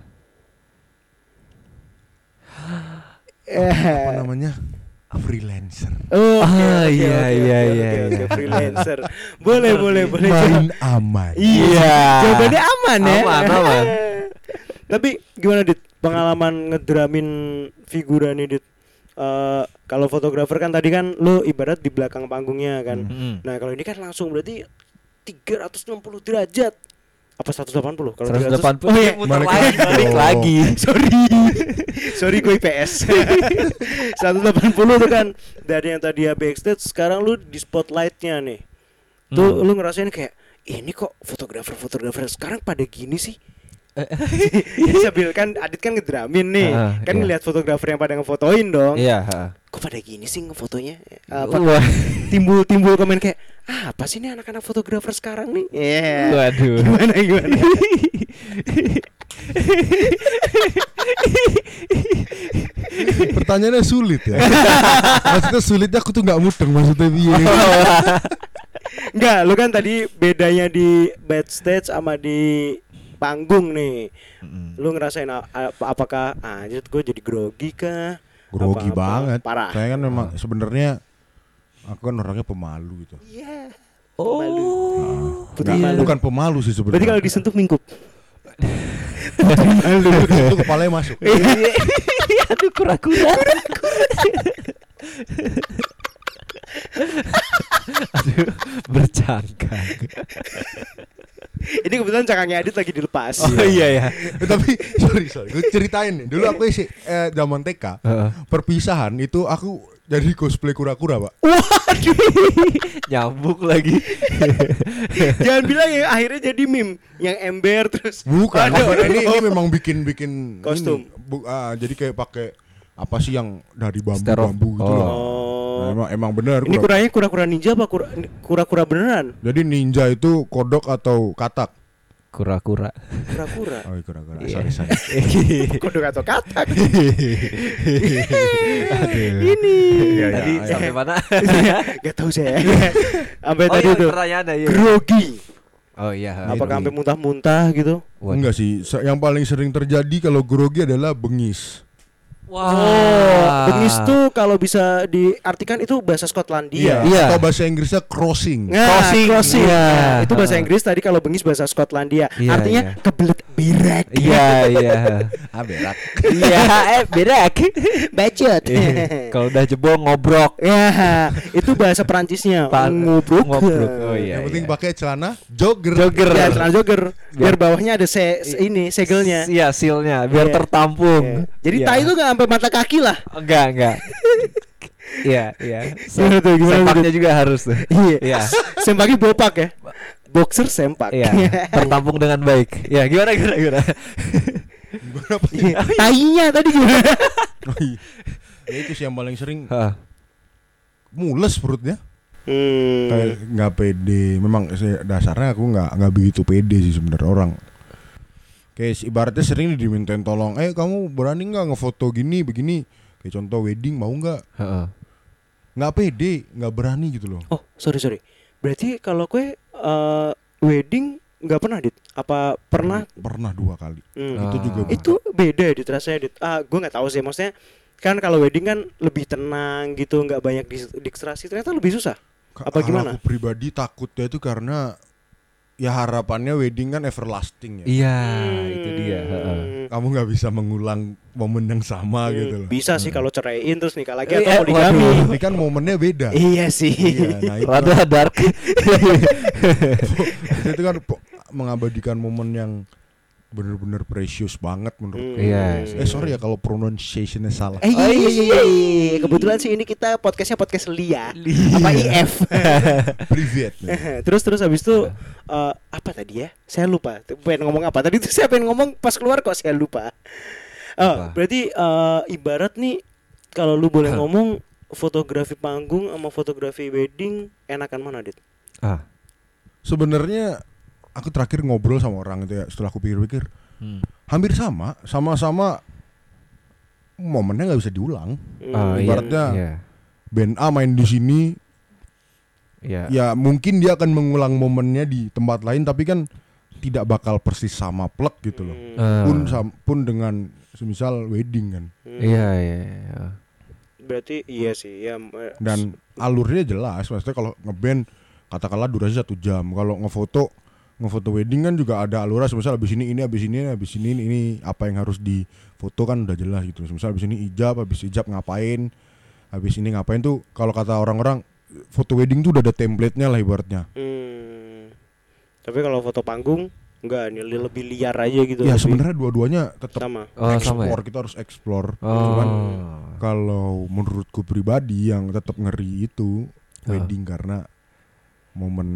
Apa namanya? Freelancer. Oh, oke, Ah, oke, iya, oke, iya, oke, iya, oke, iya. freelancer. boleh, boleh, boleh. Main aman. Iya. Jawabannya aman ya. Aman, aman. Tapi gimana dit? Pengalaman ngedramin figura nih dit? Eh, kalau fotografer kan tadi kan lo ibarat di belakang panggungnya kan. Mm-mm. Nah kalau ini kan langsung berarti 360 derajat. Apa 180? Kalau 180 Oh iya. muter lagi. balik Oh. lagi. Sorry. Sorry gue IPS. 180 tuh kan dari yang tadi ya backstage sekarang lu di spotlightnya nih. Tuh Hmm. lu ngerasain kayak ini kok fotografer-fotografer sekarang pada gini sih? sambil kan Adit kan ngedramin nih Ah, kan iya. ngeliat fotografer yang pada ngefotoin dong Iya, heeh. kok pada gini sih ngefotonya apa Wah. timbul timbul komen kayak ah, apa sih nih anak-anak fotografer sekarang nih Iya Waduh. gimana gimana Pertanyaannya sulit ya. maksudnya sulitnya aku tuh nggak mudeng maksudnya piye. Enggak, lu kan tadi bedanya di backstage sama di panggung nih. Mm-mm. Lu ngerasain a- a- apakah anjir gue jadi grogi kah? Grogi Apa-apa? banget. Parah. Saya kan memang sebenarnya aku kan orangnya pemalu gitu. Iya. Oh. Putri Nggak, malu. bukan pemalu sih Berarti sebenarnya. kalau disentuh mingkup. itu kepalanya masuk. Aduh kura-kura. Aduh, bercangkang. Ini kebetulan cangkangnya Adit lagi dilepas. Oh iya ya. Tapi sorry sorry, gue ceritain nih. Dulu aku sih eh, zaman TK Heeh. perpisahan itu aku jadi cosplay kura-kura pak. Waduh. Nyambuk lagi. Jangan bilang yang akhirnya jadi meme yang ember terus. Bukan, bukan. ini ini memang bikin bikin Kostum. ini. Bu- ah, jadi kayak pakai apa sih yang dari bambu Stereo. bambu gitu Oh. Nah, emang emang benar. Ini kura- kurangnya kura-kura ninja apa kura- kura-kura beneran? Jadi ninja itu kodok atau katak? Kura-kura. Kura-kura. Oh, kura-kura. Iya. Sorry, sorry. Kodok atau katak. Aduh. Ini. Iya, iya, Tadi iya. sampai mana? Gak tahu saya. Sampai oh tadi iya, tuh. iya. Grogi. Oh iya. Apakah sampai muntah-muntah gitu? Enggak sih, yang paling sering terjadi kalau grogi adalah bengis. Wah. Oh, bengis tuh kalau bisa diartikan itu bahasa Skotlandia. Iya. Atau bahasa Inggrisnya crossing. Nah, Crossing, crossing. iya. Nah, itu bahasa Inggris tadi kalau bengis bahasa Skotlandia. Iya, Artinya iya. kebelet berak. Iya iya. Ah, berak. Iya, eh berak. Bacot. Iya. Kalau udah jebol ngobrok. ya, itu bahasa Perancisnya. Ngobrok. ngobrok. Oh iya. yang penting iya. pakai celana jogger. Jogger. Ya, celana jogger. Biar bawahnya ada se, se- ini segelnya. Iya, sealnya biar Iya. tertampung. Iya. Jadi Iya. tai itu nggak sampai mata kaki lah. enggak, enggak. Iya, iya. Gimana tuh, gimana Sempaknya tuh? juga harus tuh. Iya. Iya. Sempaknya bopak ya. Boxer sempak. Iya, tertampung dengan baik. Ya, gimana gimana gimana? Iya. Tainya tadi gimana? Oh, iya. Ya itu sih yang paling sering Hah. mules perutnya. Hmm. Kayak nggak pede. Memang dasarnya aku nggak nggak begitu pede sih sebenarnya orang. Kayak ibaratnya sering dimintain tolong, eh kamu berani nggak ngefoto gini begini? Kayak contoh wedding mau nggak? Heeh. Nggak pede, nggak berani gitu loh. Oh, sorry sorry. Berarti kalau kue eh, wedding nggak pernah dit? Apa pernah? Pernah dua kali. Hmm. Ah. Itu juga Itu beda dit rasanya dit. Ah, gue nggak tahu sih. Maksudnya kan kalau wedding kan lebih tenang gitu, nggak banyak dis- distraksi. Ternyata lebih susah. Ka- Apa gimana? Aku pribadi takutnya itu karena ya harapannya wedding kan everlasting ya. Iya, Hmm. itu dia. heeh. Kamu nggak bisa mengulang momen yang sama Hmm, gitu loh. Bisa sih kalau ceraiin terus nikah lagi Eh, atau eh, poligami. Ini kan momennya beda. Iya sih. Iya, nah itu, Rada dark. itu kan mengabadikan momen yang bener-bener precious banget menurut. Hmm. Iya, Eh sorry ya kalau pronunciationnya salah. Eh, iya, iya, iya, iya. Kebetulan sih ini kita podcastnya podcast Lia, apa IF. Privet. terus terus habis itu eh, apa tadi ya? Saya lupa. Pengen ngomong apa? Tadi tuh saya pengen ngomong pas keluar kok saya lupa. Oh, Apa? berarti eh, ibarat nih kalau lu boleh ngomong fotografi panggung sama fotografi wedding enakan mana, Dit? ah. Sebenarnya aku terakhir ngobrol sama orang itu ya setelah aku pikir-pikir Hmm. hampir sama, sama-sama momennya nggak bisa diulang. Hmm. Oh, iya. Ibaratnya Iya. Band A main di sini, Iya. ya mungkin dia akan mengulang momennya di tempat lain, tapi kan tidak bakal persis sama plek gitu loh. Hmm. Ah. Pun sam- pun dengan semisal wedding kan, Hmm. Iya, iya, iya. Berarti iya sih, ya. eh, dan alurnya jelas. Maksudnya kalau ngeband katakanlah durasi satu jam, kalau ngefoto ngefoto wedding kan juga ada alurnya. Misal abis ini ini abis ini abis ini ini apa yang harus difoto kan udah jelas gitu. Misal abis ini ijab, abis ijab ngapain, habis ini ngapain tuh kalau kata orang-orang foto wedding tuh udah ada template-nya lah ibaratnya. Hmm. Tapi kalau foto panggung enggak nih lebih liar aja gitu. Ya sebenarnya dua-duanya tetap sama. Oh, sama ya? explore, kita harus explore. Oh. Cuman kalau menurutku pribadi yang tetap ngeri itu wedding karena momen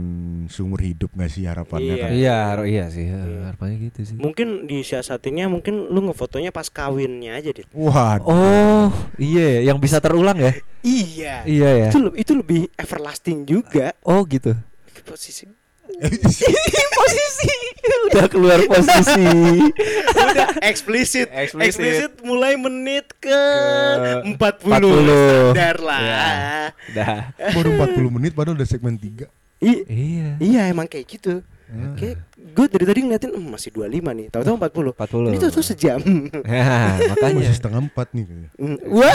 seumur hidup gak sih harapannya Iya. kan? Iya, har- iya sih. Iya. Harapannya gitu sih. Mungkin disiasatinnya mungkin lu ngefotonya pas kawinnya aja, Dit. Waduh. Oh, iya, yang bisa terulang ya? Iya. Iya ya. Itu le- itu lebih everlasting juga Oh gitu. posisi. posisi udah keluar posisi. Udah eksplisit. Eksplisit. Mulai menit ke, Ke 40. 40. Standar lah. Iya. Udah. Baru 40 menit padahal udah segmen 3 I- Iya. iya emang kayak gitu. Kayak gue dari tadi ngeliatin "Hmm, masih 25 nih. Tahu-tahu 40. 40. Ini tuh sejam. Ya, makanya. Masih setengah empat nih kayaknya. Hmm, Wah,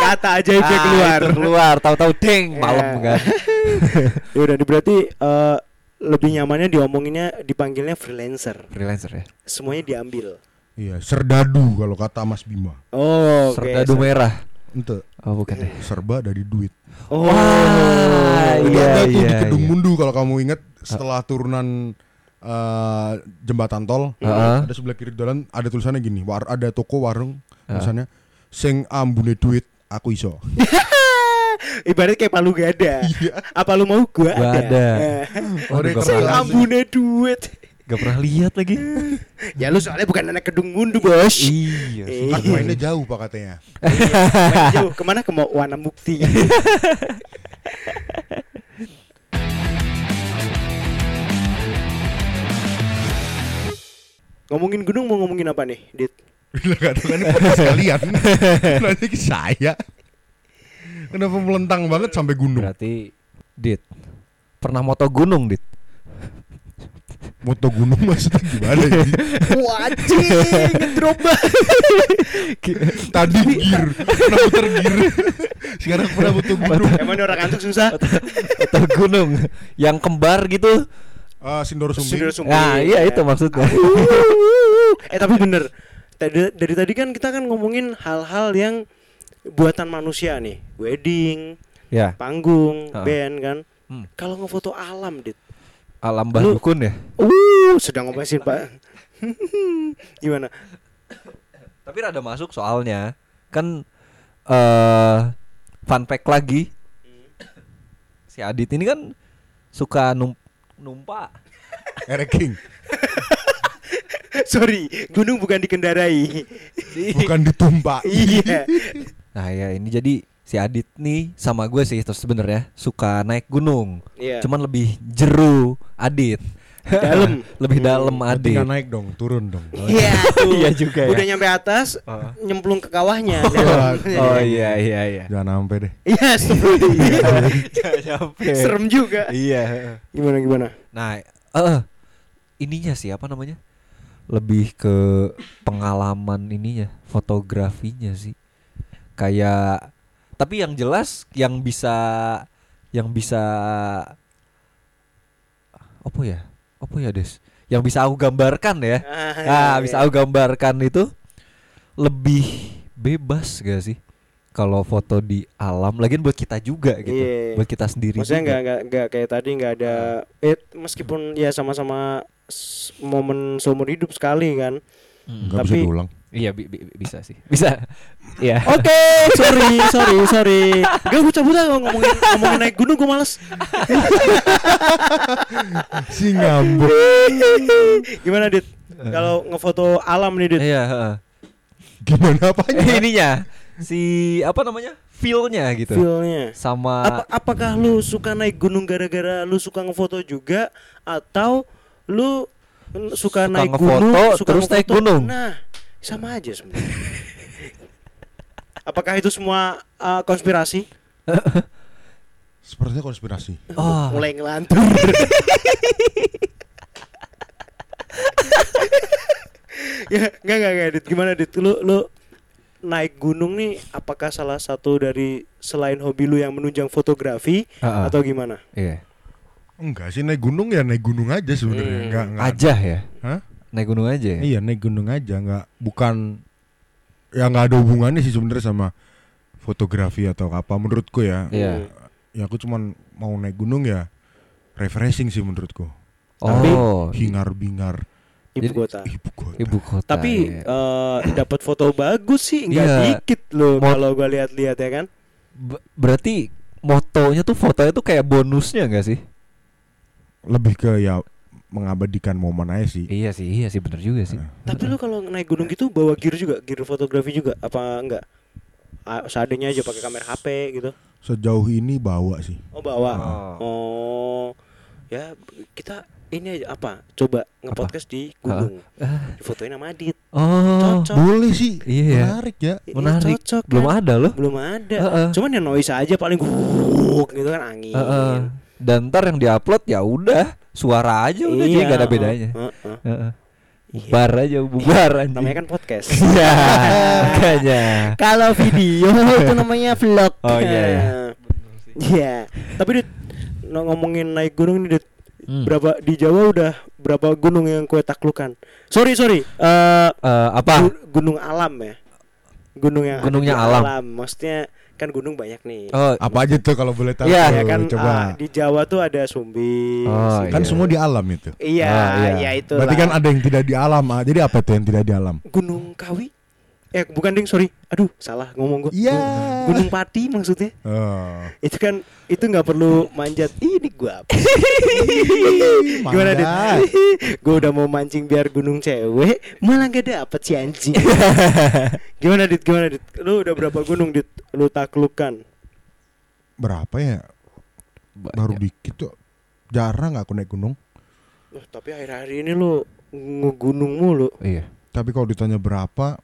kata ajaibnya Ah, keluar. itu keluar, tahu-tahu deng Ya. malam kan. Ya udah berarti eh, lebih nyamannya diomonginnya dipanggilnya freelancer. Freelancer ya. Semuanya diambil. Iya, serdadu kalau kata Mas Bima. Oh, oke. Serdadu merah. Ente Oh, bukan deh. serba dari duit. Oh. Wah, iya, ada tuh di iya, Kedung iya. Mundu kalau kamu ingat setelah turunan eh, jembatan tol, Heeh. ada sebelah kiri jalan ada tulisannya gini, war, ada toko warung Heeh. tulisannya sing ambune duit aku iso. Ibarat kayak palu gada. Apa lu mau gua, Gua ada. ada. Eh, Waduh, gak Sing ambune duit. Gak pernah lihat lagi. Ya lu soalnya bukan anak kedung mundu, Bos. iya. Eh. Kan mainnya jauh pak katanya. Main jauh ke mana ke mau Wana Mukti. ngomongin gunung mau ngomongin apa nih, Dit? Bila kata kan ini podcast kalian. Nanya ke saya. Kenapa melentang banget sampai gunung? Berarti Dit pernah moto gunung, Dit. Moto gunung maksudnya gimana ya? Wajib ngedrop Tadi gear, pernah muter gear. Sekarang pernah moto gunung. Emang ini orang antuk susah? Moto gunung yang kembar gitu. Ah, Sindoro Sumbing. Sundar Sumbing. Nah, iya itu maksudnya. eh tapi bener tadi dari tadi kan kita kan ngomongin hal-hal yang buatan manusia nih wedding ya, panggung Ha. band kan Hmm. kalau ngefoto alam dit alam Mbah Lu- Dukun ya. uh sedang ngomesin pak gimana Tapi rada masuk soalnya kan eh fun fact lagi. Si Adit ini kan suka num numpak. Eric King. sorry gunung bukan dikendarai Bukan ditumpah. iya Nah, ya ini jadi si Adit nih sama gue sih terus sebenarnya suka naik gunung. iya Cuman lebih jeru Adit. Dalam. lebih Hmm, dalam Adit. nggak naik dong, turun dong. iya. Iya juga ya. udah nyampe atas Oh. nyemplung ke kawahnya Oh iya iya iya. Jangan sampai deh. iya nyampe. serem juga Iya. gimana gimana Nah, eh ininya sih apa namanya? Lebih ke pengalaman ininya, fotografinya sih. Kayak tapi yang jelas yang bisa yang bisa apa ya? Apa ya, Des? Yang bisa aku gambarkan ya. Nah, bisa aku gambarkan itu lebih bebas gak sih? Kalau foto di alam, lagian buat kita juga gitu, Iya. buat kita sendiri. Maksudnya nggak nggak nggak kayak tadi nggak ada eh meskipun ya sama-sama momen seumur hidup sekali kan. Hmm. Nggak bisa diulang. Iya bi- bi- bisa sih. Bisa. Iya. Oke, sorry, sorry, sorry. Gak gue cabut aja ngomongin ngomongin naik gunung gue males. Si ngambek. Gimana dit? Kalau ngefoto alam nih dit? Iya, heeh. Gimana apanya? Ininya si apa namanya? Feel-nya gitu. Feelnya. Sama Apa, apakah lu suka naik gunung gara-gara lu suka ngefoto juga atau lu suka, Suka naik ngefoto, gunung terus naik gunung? Nah, sama aja sebenarnya. Apakah itu semua uh, konspirasi? Sepertinya konspirasi. oh, Mulai ngelantur. ya, enggak enggak enggak Dit. Gimana Dit? Lu lu naik gunung nih apakah salah satu dari selain hobi lu yang menunjang fotografi Heeh. atau gimana? iya. Enggak sih naik gunung ya naik gunung aja sebenarnya. Hmm. Enggak enggak. Aja ya. Hah? Naik gunung aja ya. Iya naik gunung aja nggak bukan ya nggak ada hubungannya sih sebenarnya sama fotografi atau apa menurutku ya. Iya. Ya aku cuman mau naik gunung ya refreshing sih menurutku. Oh, Hingar bingar Ibu kota. ibu kota. ibu kota. Tapi iya. eh, dapat foto bagus sih nggak Iya. dikit loh Mau- kalau gua lihat-lihat ya kan. B- berarti motonya tuh fotonya tuh kayak bonusnya enggak sih? Lebih ke ya mengabadikan momen aja sih. Iya sih, iya sih bener juga sih. Tapi lu kalau naik gunung gitu bawa gear juga, gear fotografi juga apa enggak? Seadanya aja pakai kamera HP gitu. Sejauh ini bawa sih. Oh bawa. Oh. Oh. Ya kita ini aja apa? Coba ngepodcast di gunung. Ah. Difotoin sama Adit. Oh, Cocok. Boleh sih. Iya ya. Menarik ya. Iya, menarik. cocok, Belum kan? ada loh. Belum ada. Heeh. Cuman ya noise aja paling guk gitu kan angin. Heeh. Dan ntar yang diupload ya udah suara aja udah jadi gak ada bedanya. heeh. Heeh. Iya. Bubar aja, bubar anjing. Namanya kan podcast. Iya, makanya. Kalau video itu namanya vlog. Oh, iya, iya. Iya. Tapi Dit, ngomongin naik gunung nih, Dit. Hmm. Berapa di Jawa udah berapa gunung yang kue taklukan? Sorry, sorry. Eh Eh, apa? gu- gunung alam ya. Gunung yang Gunungnya di alam. Maksudnya kan gunung banyak nih. Oh, Apa aja tuh kalau boleh tahu? Iya, ya kan coba. ah, di Jawa tuh ada Sumbing. Oh, kan iya. semua di alam itu. Iya, Ah, iya. iya itu. Berarti kan ada yang tidak di alam. Ah, Jadi apa tuh yang tidak di alam? Gunung Kawi. Eh bukan ding, sorry. Aduh, salah ngomong gua. Iya. Gunung Pati maksudnya. Oh. Itu kan itu nggak perlu manjat. Ini gua apa? Gimana dit? Manjat. gua udah mau mancing biar gunung cewek, malah gak dapet si anjing. gimana dit? Gimana dit? Lu udah berapa gunung dit? Lu taklukkan? Berapa ya? Baru dikit tuh. Jarang aku naik gunung. Wah, tapi akhir-akhir ini lu ngegunung mulu. Iya. Tapi kalau ditanya berapa,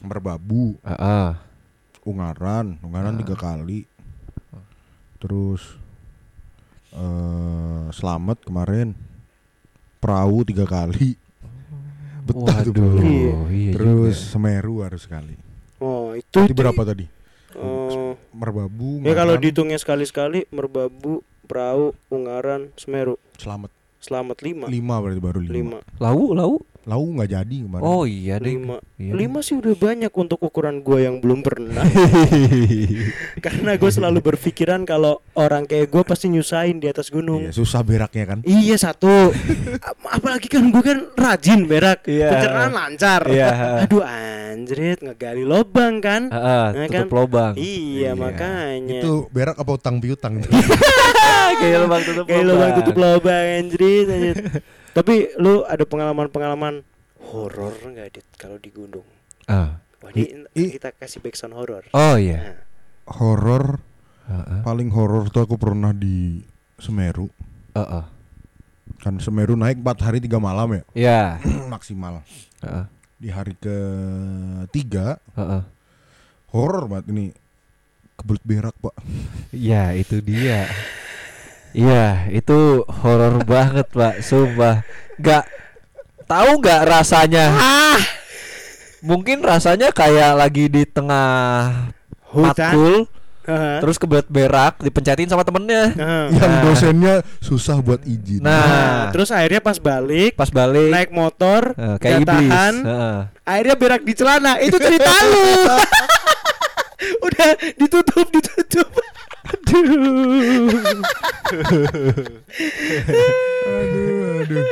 Merbabu, Heeh. Ungaran, Ungaran Ah. tiga kali. Terus eh Selamat kemarin, Perahu tiga kali. Betah tuh Waduh, bro. Iya. iya Terus juga. Semeru harus sekali. Oh, itu Tadi berapa tadi? Oh, Merbabu, ya kalau Ungaran, dihitungnya sekali-sekali Merbabu, Perahu, Ungaran, Semeru. Selamat Selamat lima. lima berarti baru lima. Lima. Lau, lau. Lau nggak jadi kemarin. Oh iya deh. Lima. Iya. Lima sih udah banyak untuk ukuran gua yang belum pernah. Karena gue selalu berpikiran kalau orang kayak gue pasti nyusahin di atas gunung. Iya, susah beraknya kan. Iya satu, Ap- apalagi kan gue kan rajin berak, Iya. pencernaan lancar. Iya. Aduh anjrit ngegali lobang kan? Heeh, Nah, tutup kan? lobang. Iya, makanya. Itu berak apa utang piutang? kayak lubang tutup Kayak lobang tutup lobang anjrit, anjrit. Tapi lu ada pengalaman-pengalaman horor nggak dit kalau di gunung? Ah. Wah, ini I- kita kasih backsound horor. Oh iya. Nah, horor Heeh. paling horor tuh aku pernah di Semeru. Heeh. Kan Semeru naik 4 hari 3 malam ya Iya. maksimal. Heeh. Di hari ketiga Heeh. horor banget ini kebelet berak pak. Iya, itu dia. Iya, itu horor banget, Pak. Sumpah. Gak tahu nggak rasanya? Ah, Mungkin rasanya kayak lagi di tengah Hutan. matkul, Heeh. terus kebelet berak, dipencetin sama temennya. Heeh. Yang Nah. dosennya susah buat izin. Nah, Nah, terus akhirnya pas balik pas balik naik motor eh, kayak iblis. tahan, Heeh. akhirnya berak di celana. Itu cerita lu. Udah ditutup ditutup. Aduh, aduh.